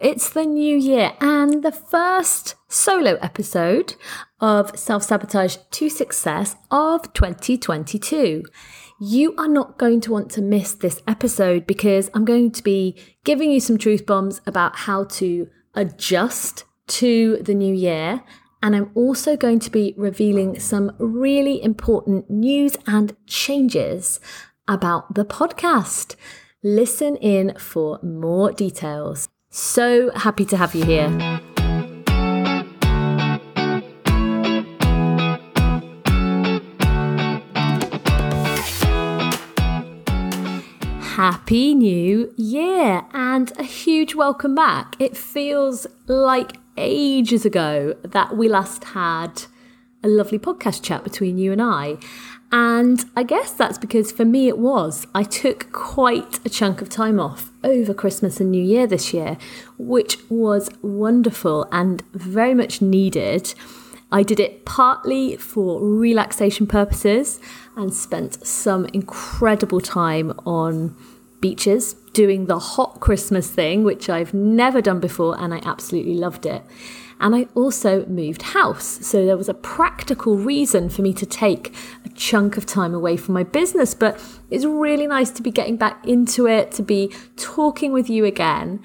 It's the new year and the first solo episode of Self Sabotage to Success of 2022. You are not going to want to miss this episode because I'm going to be giving you some truth bombs about how to adjust to the new year. And I'm also going to be revealing some really important news and changes about the podcast. Listen in for more details. So happy to have you here. Happy New Year and a huge welcome back. It feels like ages ago that we last had a lovely podcast chat between you and I. And I guess that's because for me it was. I took quite a chunk of time off over Christmas and New Year this year, which was wonderful and very much needed. I did it partly for relaxation purposes and spent some incredible time on beaches doing the hot Christmas thing, which I've never done before and I absolutely loved it. And I also moved house. So there was a practical reason for me to take a chunk of time away from my business. But it's really nice to be getting back into it, to be talking with you again,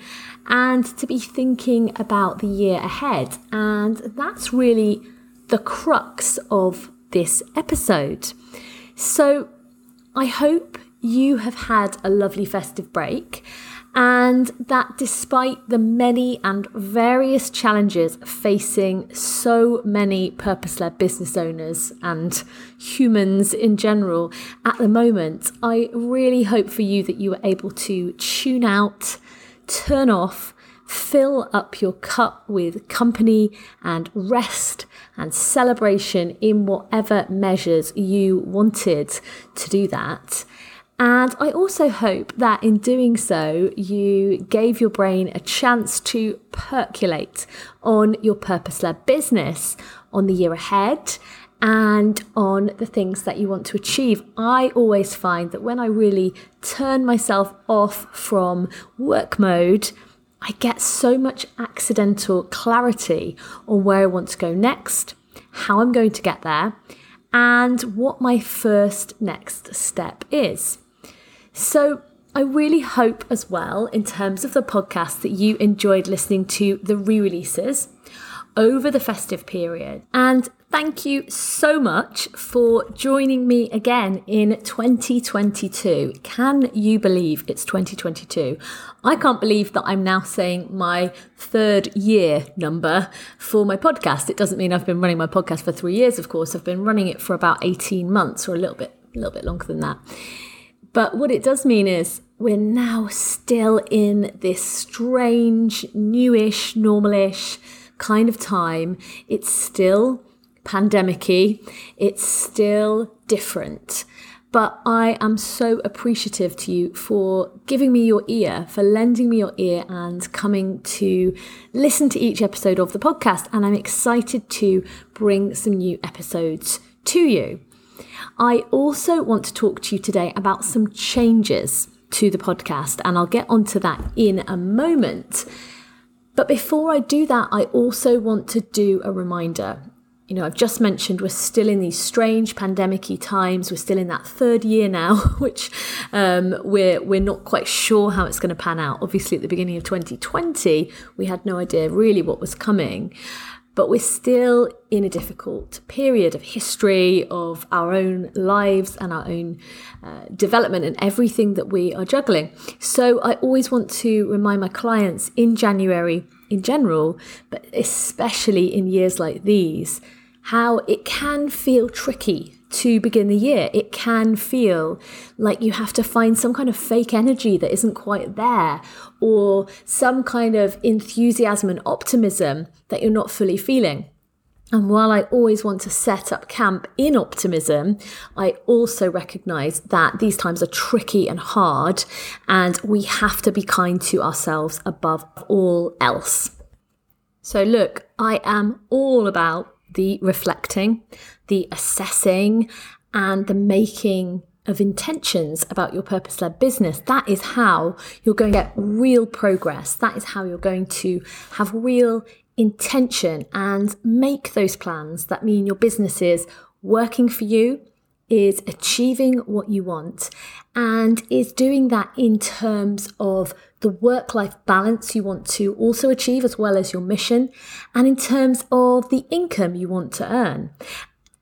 and to be thinking about the year ahead. And that's really the crux of this episode. So I hope you have had a lovely festive break and that despite the many and various challenges facing so many purpose led business owners and humans in general at the moment, I really hope for you that you were able to tune out, turn off, fill up your cup with company and rest and celebration in whatever measures you wanted to do that. And I also hope that in doing so, you gave your brain a chance to percolate on your purpose led business, on the year ahead, and on the things that you want to achieve. I always find that when I really turn myself off from work mode, I get so much accidental clarity on where I want to go next, how I'm going to get there, and what my first next step is. So, I really hope as well, in terms of the podcast, that you enjoyed listening to the re releases over the festive period. And thank you so much for joining me again in 2022. Can you believe it's 2022? I can't believe that I'm now saying my third year number for my podcast. It doesn't mean I've been running my podcast for three years, of course. I've been running it for about 18 months or a little bit, a little bit longer than that. But what it does mean is we're now still in this strange, newish, normalish kind of time. It's still pandemicy. It's still different. But I am so appreciative to you for giving me your ear, for lending me your ear and coming to listen to each episode of the podcast. And I'm excited to bring some new episodes to you. I also want to talk to you today about some changes to the podcast, and I'll get onto that in a moment. But before I do that, I also want to do a reminder. You know, I've just mentioned we're still in these strange pandemic times. We're still in that third year now, which um, we're we're not quite sure how it's going to pan out. Obviously, at the beginning of 2020, we had no idea really what was coming but we're still in a difficult period of history of our own lives and our own uh, development and everything that we are juggling. So I always want to remind my clients in January in general, but especially in years like these, how it can feel tricky to begin the year. It can feel like you have to find some kind of fake energy that isn't quite there, or some kind of enthusiasm and optimism that you're not fully feeling. And while I always want to set up camp in optimism, I also recognize that these times are tricky and hard, and we have to be kind to ourselves above all else. So, look, I am all about the reflecting, the assessing, and the making of intentions about your purpose led business, that is how you're going to get real progress. That is how you're going to have real intention and make those plans that mean your business is working for you, is achieving what you want, and is doing that in terms of the work life balance you want to also achieve, as well as your mission, and in terms of the income you want to earn.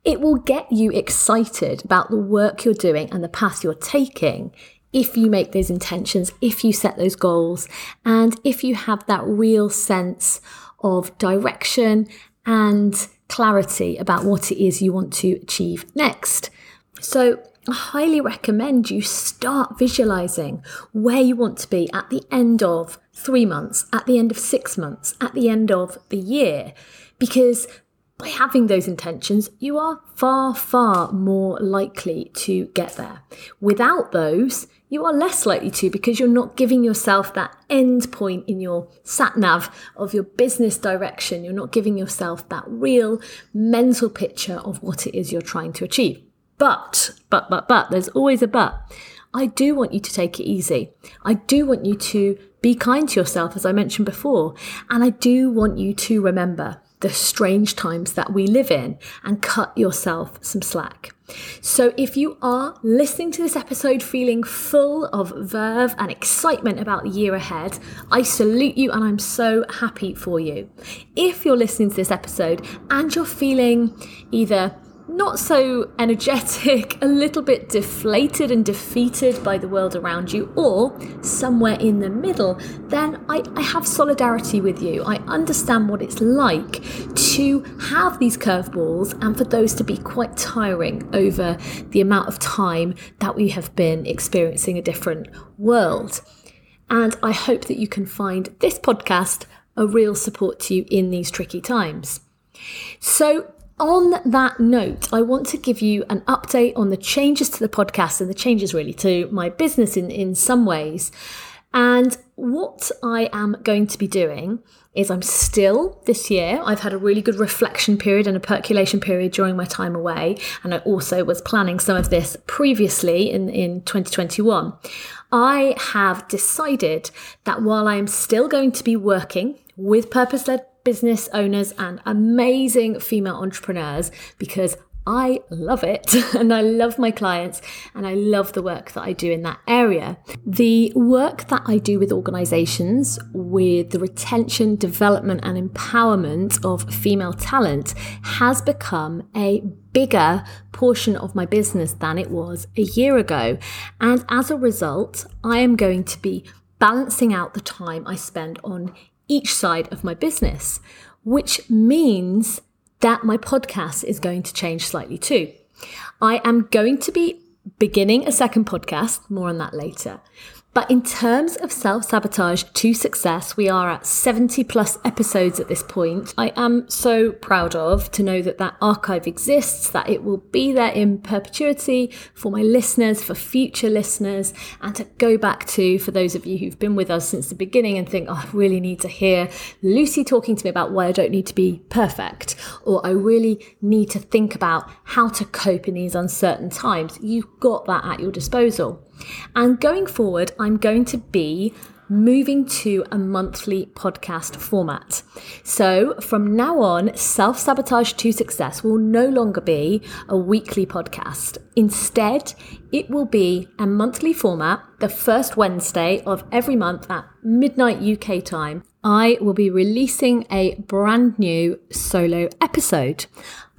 It will get you excited about the work you're doing and the path you're taking if you make those intentions, if you set those goals, and if you have that real sense of direction and clarity about what it is you want to achieve next. So, I highly recommend you start visualizing where you want to be at the end of three months, at the end of six months, at the end of the year, because by having those intentions, you are far, far more likely to get there. Without those, you are less likely to because you're not giving yourself that end point in your sat nav of your business direction. You're not giving yourself that real mental picture of what it is you're trying to achieve. But, but, but, but, there's always a but. I do want you to take it easy. I do want you to be kind to yourself, as I mentioned before. And I do want you to remember the strange times that we live in and cut yourself some slack. So, if you are listening to this episode feeling full of verve and excitement about the year ahead, I salute you and I'm so happy for you. If you're listening to this episode and you're feeling either not so energetic, a little bit deflated and defeated by the world around you, or somewhere in the middle, then I, I, have solidarity with you. I understand what it's like to have these curveballs and for those to be quite tiring over the amount of time that we have been experiencing a different world. And I hope that you can find this podcast a real support to you in these tricky times. So, on that note, I want to give you an update on the changes to the podcast and the changes really to my business in, in some ways. And what I am going to be doing is I'm still this year, I've had a really good reflection period and a percolation period during my time away. And I also was planning some of this previously in, in 2021. I have decided that while I am still going to be working with purpose led business owners and amazing female entrepreneurs because I love it and I love my clients and I love the work that I do in that area. The work that I do with organizations with the retention, development, and empowerment of female talent has become a bigger portion of my business than it was a year ago. And as a result, I am going to be balancing out the time I spend on each side of my business, which means that my podcast is going to change slightly too. I am going to be beginning a second podcast, more on that later. But in terms of self sabotage to success, we are at 70 plus episodes at this point. I am so proud of to know that that archive exists, that it will be there in perpetuity for my listeners, for future listeners, and to go back to for those of you who've been with us since the beginning and think, oh, I really need to hear Lucy talking to me about why I don't need to be perfect, or I really need to think about how to cope in these uncertain times. You've got that at your disposal. And going forward, I'm going to be moving to a monthly podcast format. So from now on, Self Sabotage to Success will no longer be a weekly podcast. Instead, it will be a monthly format, the first Wednesday of every month at midnight UK time. I will be releasing a brand new solo episode.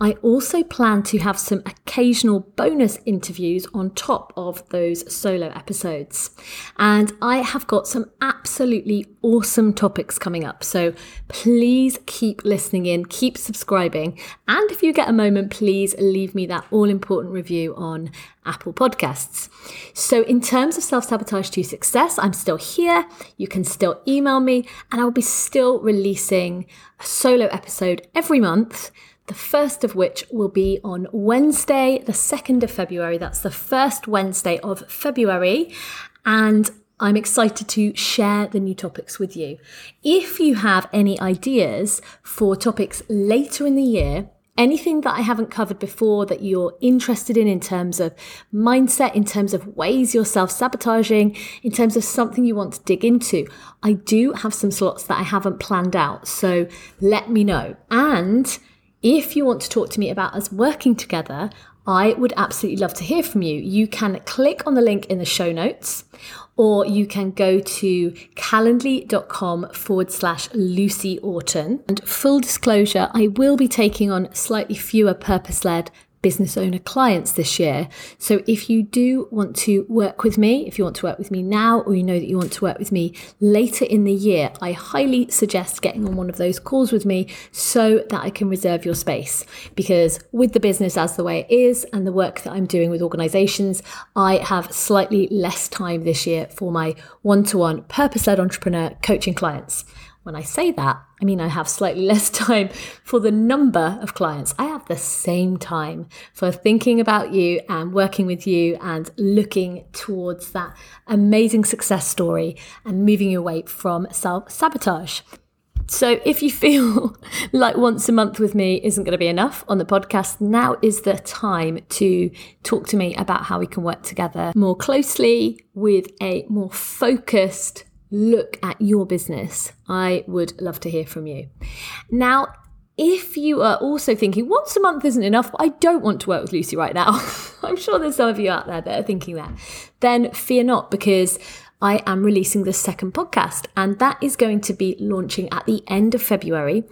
I also plan to have some occasional bonus interviews on top of those solo episodes. And I have got some absolutely awesome topics coming up. So please keep listening in, keep subscribing. And if you get a moment, please leave me that all important review on Apple Podcasts. So, in terms of self sabotage to success, I'm still here. You can still email me, and I'll be still releasing a solo episode every month the first of which will be on Wednesday, the 2nd of February. That's the first Wednesday of February. And I'm excited to share the new topics with you. If you have any ideas for topics later in the year, anything that I haven't covered before that you're interested in, in terms of mindset, in terms of ways you're self sabotaging, in terms of something you want to dig into, I do have some slots that I haven't planned out. So let me know. And if you want to talk to me about us working together, I would absolutely love to hear from you. You can click on the link in the show notes, or you can go to calendly.com forward slash Lucy Orton. And full disclosure, I will be taking on slightly fewer purpose led business owner clients this year. So if you do want to work with me, if you want to work with me now, or you know that you want to work with me later in the year, I highly suggest getting on one of those calls with me so that I can reserve your space. Because with the business as the way it is and the work that I'm doing with organizations, I have slightly less time this year for my one to one purpose led entrepreneur coaching clients. When I say that, I mean I have slightly less time for the number of clients. I have the same time for thinking about you and working with you and looking towards that amazing success story and moving away from self sabotage. So, if you feel like once a month with me isn't going to be enough on the podcast, now is the time to talk to me about how we can work together more closely with a more focused look at your business, I would love to hear from you. Now, if you are also thinking once a month isn't enough, I don't want to work with Lucy right now, I'm sure there's some of you out there that are thinking that, then fear not because I am releasing the second podcast, and that is going to be launching at the end of February.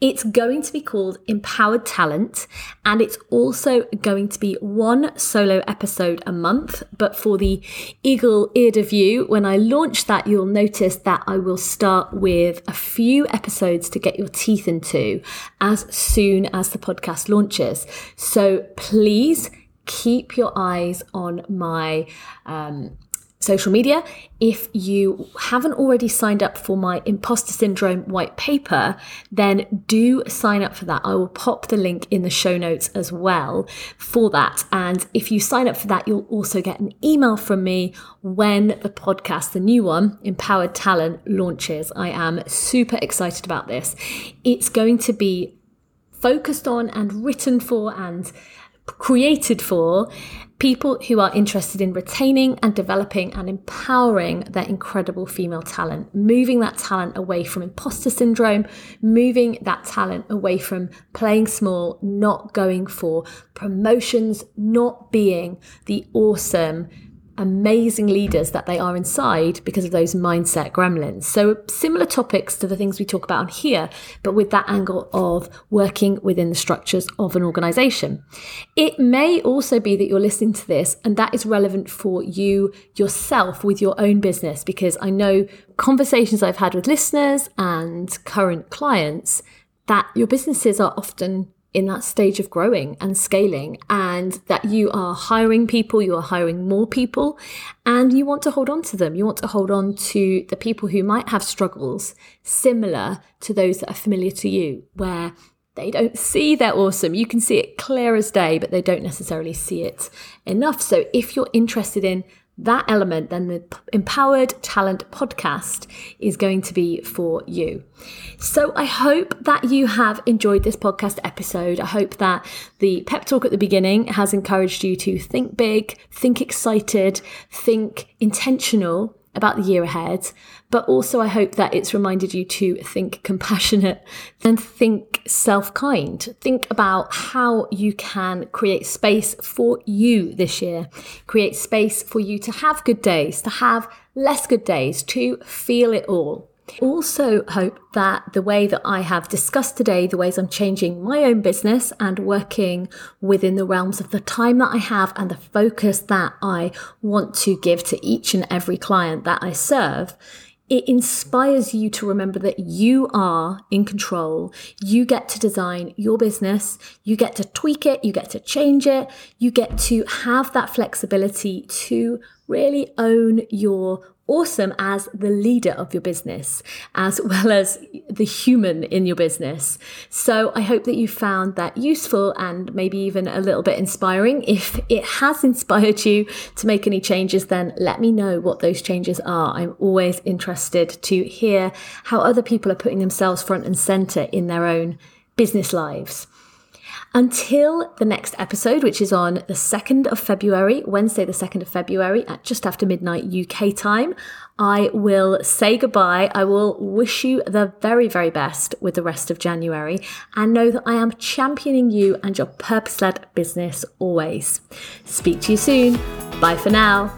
It's going to be called Empowered Talent, and it's also going to be one solo episode a month. But for the eagle eared of you, when I launch that, you'll notice that I will start with a few episodes to get your teeth into as soon as the podcast launches. So please keep your eyes on my um, social media. If you haven't already signed up for my imposter syndrome white paper, then do sign up for that. I will pop the link in the show notes as well for that. And if you sign up for that, you'll also get an email from me when the podcast, the new one, Empowered Talent, launches. I am super excited about this. It's going to be focused on and written for and created for people who are interested in retaining and developing and empowering their incredible female talent, moving that talent away from imposter syndrome, moving that talent away from playing small, not going for promotions, not being the awesome amazing leaders that they are inside because of those mindset gremlins. So, similar topics to the things we talk about on here, but with that angle of working within the structures of an organization. It may also be that you're listening to this and that is relevant for you yourself with your own business, because I know conversations I've had with listeners and current clients that your businesses are often in that stage of growing and scaling, and that you are hiring people, you are hiring more people, and you want to hold on to them. You want to hold on to the people who might have struggles similar to those that are familiar to you, where they don't see they're awesome. You can see it clear as day, but they don't necessarily see it enough. So if you're interested in that element, then the Empowered Talent podcast is going to be for you. So I hope that you have enjoyed this podcast episode. I hope that the pep talk at the beginning has encouraged you to think big, think excited, think intentional about the year ahead, but also I hope that it's reminded you to think compassionate and think self kind. Think about how you can create space for you this year, create space for you to have good days, to have less good days, to feel it all. Also, hope that the way that I have discussed today, the ways I'm changing my own business and working within the realms of the time that I have and the focus that I want to give to each and every client that I serve, it inspires you to remember that you are in control. You get to design your business. You get to tweak it. You get to change it. You get to have that flexibility to really own your awesome as the leader of your business, as well as the human in your business. So I hope that you found that useful and maybe even a little bit inspiring. If it has inspired you to make any changes, then let me know what those changes are. I'm always interested to hear how other people are putting themselves front and center in their own business lives. Until the next episode, which is on the 2nd of February, Wednesday, the 2nd of February, at just after midnight UK time, I will say goodbye. I will wish you the very, very best with the rest of January and know that I am championing you and your purpose led business always. Speak to you soon. Bye for now.